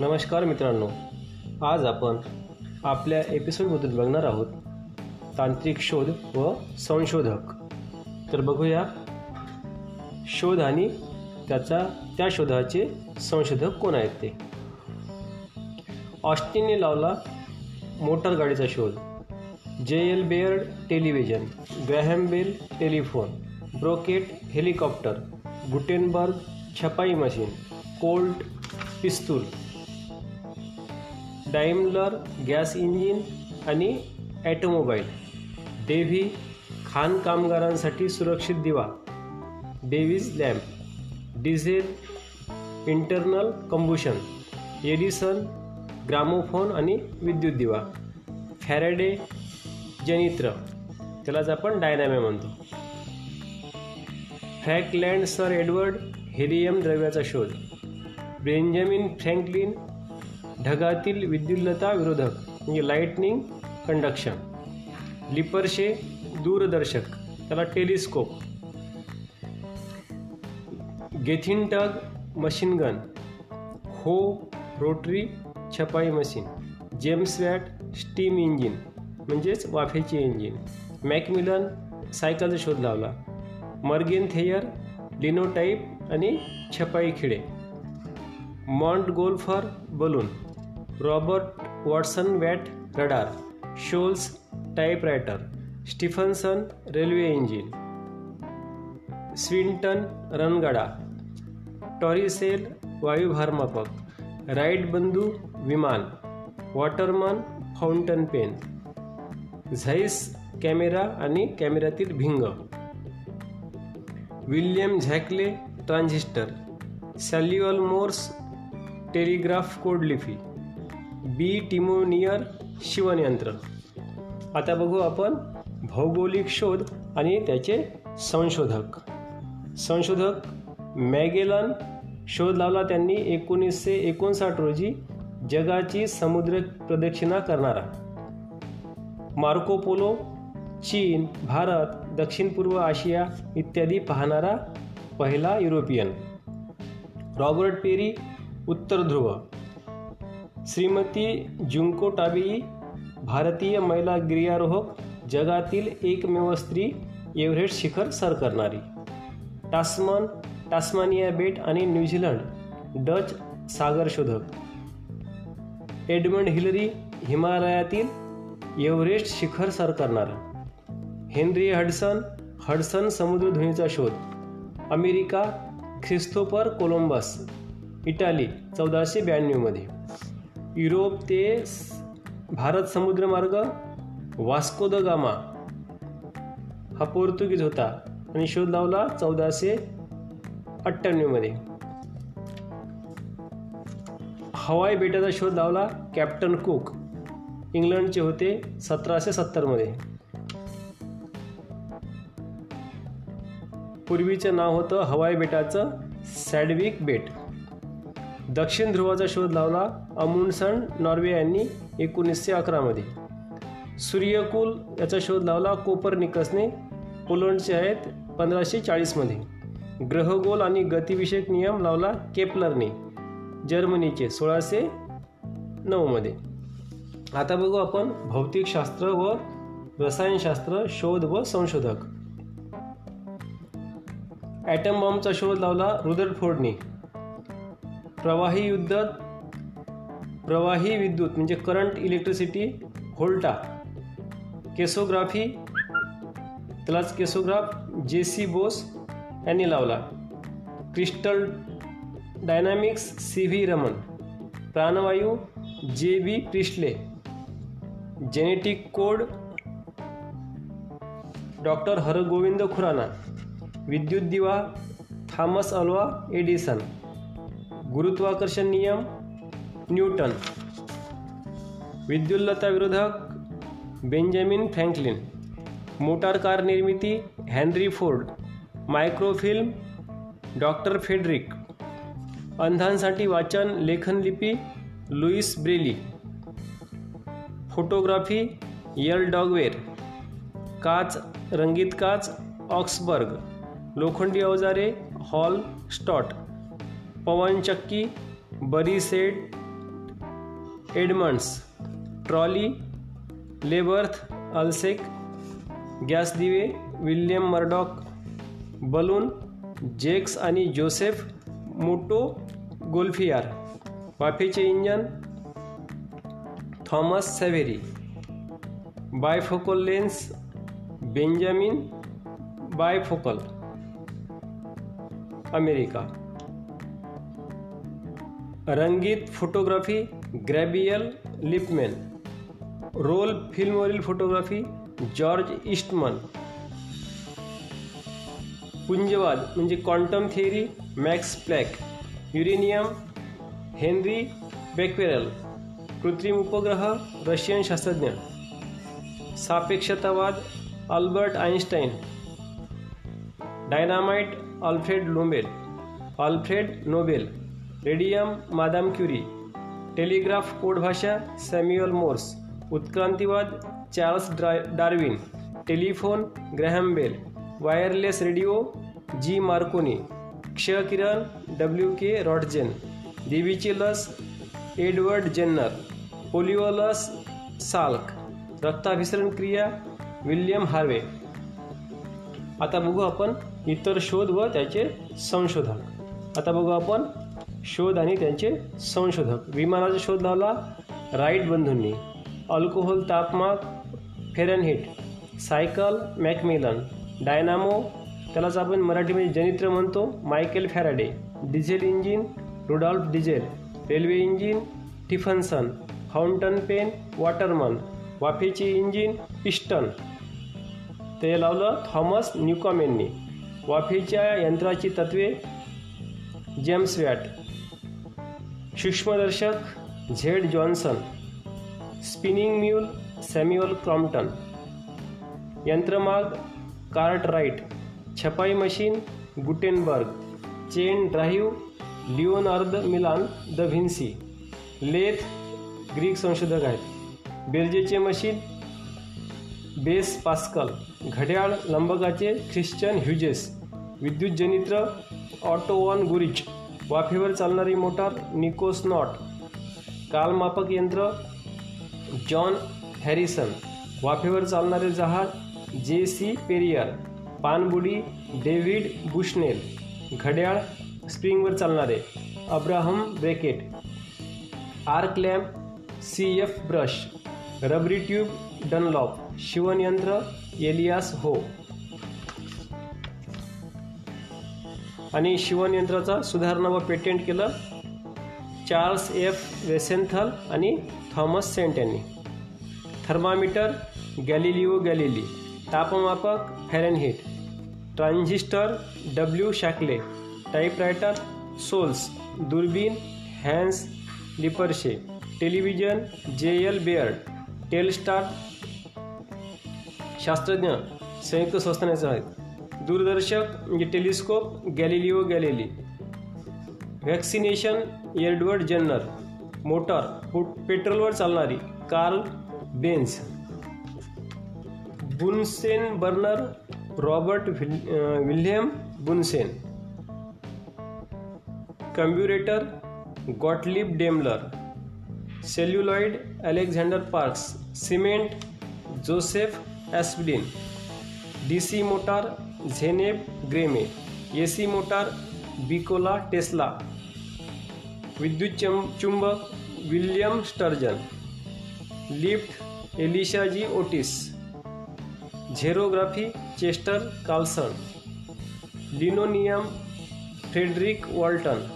नमस्कार मित्रांनो. आज आपण आपल्या एपिसोडमधून बघणार आहोत तांत्रिक शोध व संशोधक. तर बघूया शोध आणि त्याचा त्या शोधाचे संशोधक कोण आहेत ते? ऑस्टिनने लावला मोटर गाडीचा शोध. J L Baird television Graham Bell telephone brocade helicopter Gutenberg छपाई मशीन कोल्ट पिस्तूल डाईमलर गॅस इंजिन आणि ॲटोमोबाईल डेव्ही खाण कामगारांसाठी सुरक्षित दिवा. Davy's lamp diesel internal combustion Edison gramophone आणि विद्युत दिवा. फॅरेडे जनित्र. त्यालाच आपण डायनॅमे म्हणतो. फ्रॅकलँड सर एडवर्ड हेलियम द्रव्याचा शोध. बेंजामिन फ्रँकलिन ढगातील विद्युल्लता विरोधक म्हणजे लाईटनिंग कंडक्शन लिपरशे दूरदर्शक त्याला टेलिस्कोप गेथिनटग मशीन गन हो रोटरी छपाई machine James Watt steam engine म्हणजेच वाफेचे इंजिन मॅकमिलन सायकलचा शोध लावला. मर्गेन थेयर लिनोटाईप आणि छपाई खिडे. Montgolfier balloon Robert Watson Watt radar Sholes typewriter Stephenson railway engine Swinton रणगाडा Torricelli वायुभारमापक राईट बंधू विमान Waterman fountain pen Zeiss camera आणि कॅमेऱ्यातील भिंग William Shockley transistor Samuel Morse telegraph कोडलिफी B Thimonnier शिवनयंत्र. आता बघू आपण भौगोलिक शोध आणि त्याचे संशोधक. संशोधक मॅगेलन शोध लावला त्यांनी एकोणीसशे एकोणसाठ रोजी जगाची समुद्र प्रदक्षिणा करणारा. मार्को पोलो चीन भारत दक्षिण पूर्व आशिया इत्यादी पाहणारा पहिला युरोपियन. रॉबर्ट पेरी उत्तर ध्रुव. श्रीमती जुंको टाबी भारतीय महिला गिर्यारोहक जगातील एकमेव स्त्री एव्हरेस्ट शिखर सर करणारी. टास्मन टास्मानिया बेट आणि न्यूझीलंड डच सागर शोधक. एडमंड हिलरी हिमालयातील एव्हरेस्ट शिखर सर करणारा. हेनरी हडसन हडसन समुद्रधुनीचा शोध. अमेरिका ख्रिस्तोपर कोलंबस इटाली चौदाशे ब्याण्णवमध्ये. युरोप ते भारत समुद्रमार्ग वास्को द गामा. हा पोर्तुगीज होता आणि शोध लावला चौदाशे अठ्ठ्याण्णवमध्ये हवाई बेटाचा शोध लावला कॅप्टन कुक. इंग्लंडचे होते सतराशे सत्तरमध्ये पूर्वीचं नाव होतं हवाई बेटाचं सॅडविक बेट. दक्षिण ध्रुवाचा शोध लावला अमुंडसन नॉर्वे यांनी एकोणीसशे अकरामध्ये सूर्यकुल याचा शोध लावला कोपरनिकसने पोलंडचे आहेत पंधराशे चाळीसमध्ये ग्रहगोल आणि गतिविषयक नियम लावला केपलरने जर्मनीचे सोळाशे नऊमध्ये आता बघू आपण भौतिकशास्त्र व रसायनशास्त्र शोध व संशोधक. ॲटम बॉम्बचा शोध लावला रुदरफोर्डने. प्रवाही युद्ध प्रवाही विद्युत म्हणजे करंट इलेक्ट्रिसिटी व्होल्टा केसोग्राफी त्यालाच केसोग्राफ जे सी बोस यांनी लावला. Crystal dynamics C V Raman. प्राणवायू J B Priestley genetic code doctor Hargobind Khorana. विद्युत दिवा थॉमस अल्वा एडिसन. गुरुत्वाकर्षण नियम न्यूटन. विद्युल्लता विरोधक बेंजामिन फ्रँकलिन. मोटार कार निर्मिती Henry Ford. Microfilm doctor Frederick. अंधांसाठी वाचन लेखन लिपी लुईस ब्रेली. फोटोग्राफी यल डॉगवेर. काच रंगीत काच ऑक्सबर्ग. लोखंडी अवजारे हॉल स्टॉट. पवनचक्की बरीसेट एडमंड्स ट्रॉली लेबर्थ अल्सेक गॅस दिवे विल्यम मर्डॉक बलून जेक्स आणि Joseph Montgolfier वाफेचे engine Thomas Savery bifocal lens Benjamin bifocal America. रंगीत photography Gabriel Lippmann, roll film फिल्मवरील photography George Eastman, पुंजवाद म्हणजे quantum theory Max Planck uranium Henri Becquerel कृत्रिम उपग्रह Russian शास्त्रज्ञ, सापेक्षतावाद Albert Einstein dynamite Alfred लोंबेल Alfred Nobel radium Madame Curie telegraph code भाषा Samuel Morse उत्क्रांतीवाद Charles draw Darwin telephone Graham Bell wireless radio G Marconi क्षकिरण W K Roentgen देवीची लस Edward Jenner polio लस Salk रक्ताभिसरण क्रिया William Harvey. आता बघू आपण इतर शोध व त्याचे संशोधन. आता बघू आपण शोध आणि त्यांचे संशोधक. विमानाचा शोध लावला. राईट बंधूंनी. अल्कोहोल तापमाप फेरनहीट सायकल मॅकमिलन डायनामो त्यालाच आपण मराठीमध्ये जनित्र म्हणतो. Michael Faraday. Diesel engine Rudolf Diesel. Railway engine Stephenson fountain pen Waterman. वाफेचे engine piston. ते लावलं थॉमस न्यूकॉमेननी. वाफेच्या यंत्राची तत्वे जेम्स वॅट. सूक्ष्मदर्शक Z Janssen spinning mule Samuel Crompton यंत्रमाग कार्ट राईट छपाई machine Gutenberg chain drive Leonardo Milan da Vinci lathe Greek संशोधक आहेत. बेर्जेचे मशीन बेस पास्कल घड्याळ लंबकाचे ख्रिश्चन ह्युजेस विद्युत जनित्र ऑटोवॉन गुरिच वाफेवर चालणारी मोटार निकोस नॉट कालमापक यंत्र जॉन हॅरिसन वाफेवर चालणारे जहाज जे सी पेरियर पानबुडी डेव्हिड बुशनेल घड्याळ स्प्रिंगवर चालणारे Abraham Breguet arc lamp C F Brush रबरी ट्यूब डनलॉप शिवणयंत्र एलियास हो. आणि शिवणयंत्राचा सुधारणा व पेटेंट केलं चार्ल्स एफ वेसेंथल आणि थॉमस सेंट यांनी. Thermometer Galileo Galilei तापमापक Fahrenheit transistor W Shockley typewriter Sholes दुर्बीन Hans Lippershey television J L Baird Telstar शास्त्रज्ञ संयुक्त संस्थानाचे आहेत. दूरदर्शक, म्हणजे telescope, Galileo Galilei. Vaccination Edward Jenner. Motor पेट्रोलवर चालणारी Karl Benz. Bunsen burner, Robert William Bunsen. Carburettor Gottlieb Daimler. Celluloid, Alexander Parkes. Cement, Joseph Aspdin D C motor Zenobe Gramme A C motor Nikola Tesla विद्युत चुंबक William Sturgeon lift Elisha G Otis xerography Chester Carlson linoleum Frederick Walton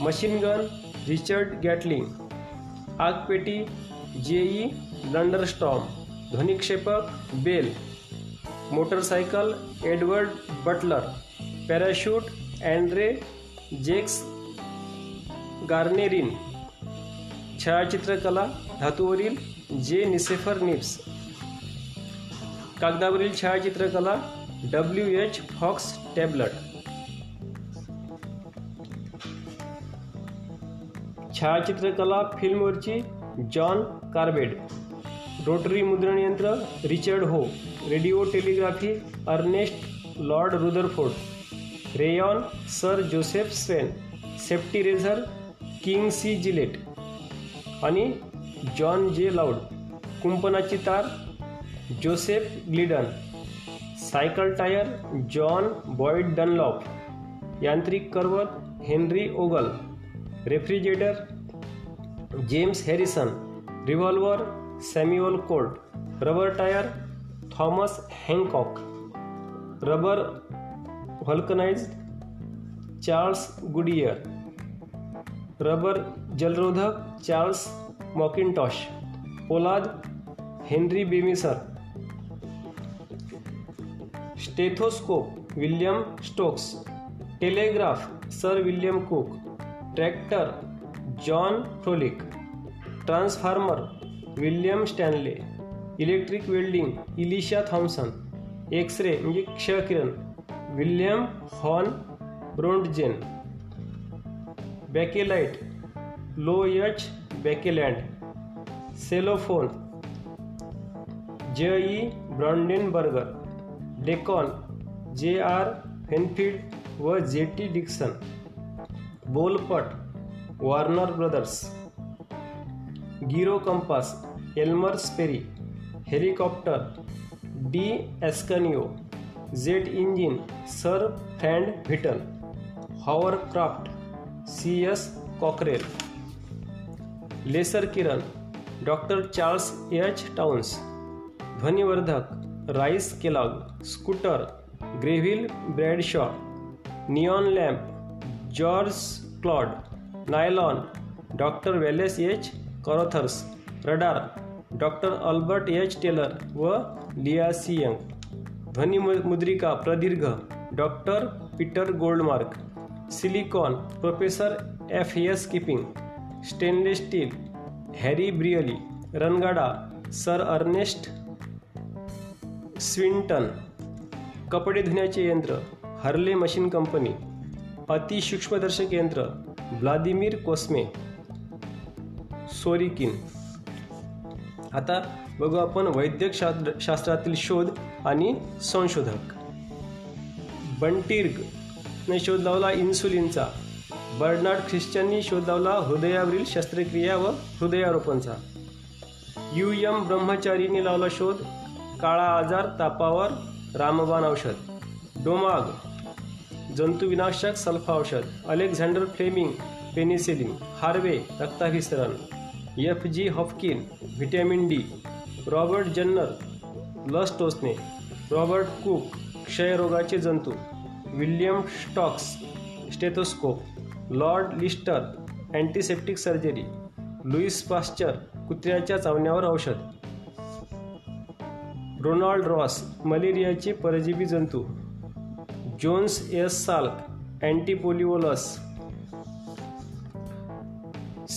machine gun Richard Gatling आगपेटी J E Lundstrom ध्वनिक्षेपक Bell motorcycle Edward Butler parachute Andre Jacques Garnerin छायाचित्रकला धातूवरील J Nicephore Niepce कागदावरील छायाचित्रकला W H Fox Talbot. छायाचित्रकला फिल्मवरची John Carbutt rotary मुद्रणयंत्र Richard Hoe. Radio telegraphy Ernest Lord Rutherford rayon sir Joseph Swan safety razor King C Gillette आणि John J Loud कुंपणाची तार Joseph Glidden cycle tyre John Boyd Dunlop यांत्रिक करवत Henry Ogle refrigerator James Harrison revolver Samuel Colt rubber tyre Thomas Hancock, rubber vulcanised Charles Goodyear, rubber जलरोधक Charles मॉकिनटॉश पोलाद Henry Bessemer, stethoscope William Stokes, telegraph sir William Cooke, tractor John Froelich, transformer William Stanley. Electric welding, Elihu Thomson X ray म्हणजे क्षकिरण William horn Roentgen, Bakelite Leo H Baekeland, cellophane, J E Brandenberger, Dacron, J R Whinfield व J T Dickson, बोलपट, Warner Brothers, gyro compass, Elmer Sperry helicopter, D Ascanio jet engine, sir Frank Whittle hovercraft, C S Cockerell, laser किरण, doctor Charles H Townes, ध्वनिवर्धक, Rice Kellogg, scooter, Greville Bradshaw neon lamp, George Claude, nylon, doctor Wallace H Carothers, radar doctor Albert H Taylor व Leo Young. ध्वनिमुद्रिका प्रदीर्घ doctor Peter Goldmark. Silicon professor F S Kipping. Stainless steel Harry Brearley. रणगाडा sir Ernest Swinton. कपडे धुण्याचे यंत्र Hurley machine company. अतिसूक्ष्मदर्शक यंत्र Vladimir कोस्मे. सोरिकिन. आता बघू आपण वैद्यक शास्त्र शास्त्रातील शोध आणि संशोधक. बंटिर्गने शोध लावला इन्सुलिनचा. बर्नार्ड ख्रिश्चननी शोध लावला हृदयावरील शस्त्रक्रिया व हृदयारोपणचा. यू एम ब्रह्मचारीने लावला शोध काळा आजार तापावर रामबाण औषध. डोमाग जंतुविनाशक सल्फा औषध. अलेक्झांडर फ्लेमिंग पेनिसिलिन हार्वे रक्ताभिसरण. F G Haffkine vitamin D Robert Jenner लस टोचणे रॉबर्ट कुक क्षयरोगाचे जंतू William Stokes stethoscope Lord Lister antiseptic surgery Louis Pasteur कुत्र्याच्या चावण्यावर औषध. रोनाल्ड रॉस मलेरियाचे परजीवी जंतू. जोन्स एस साल्क अँटीपोलिओ लस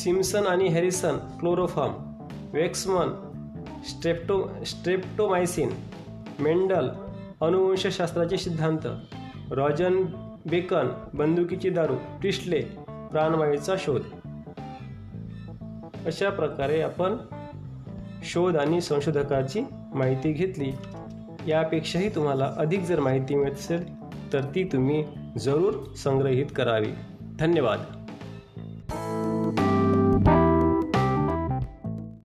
सिम्सन आणि Harrison chloroform Waksman strepto streptomycin Mendel अनुवंशशास्त्राचे सिद्धांत रॉजन बेकन बंदुकीची दारू प्रिस्टले प्राणवायूचा शोध. अशा प्रकारे आपण शोध आणि संशोधकाची माहिती घेतली. यापेक्षाही तुम्हाला अधिक जर माहिती मिळत असेल तर ती तुम्ही जरूर संग्रहित करावी. धन्यवाद.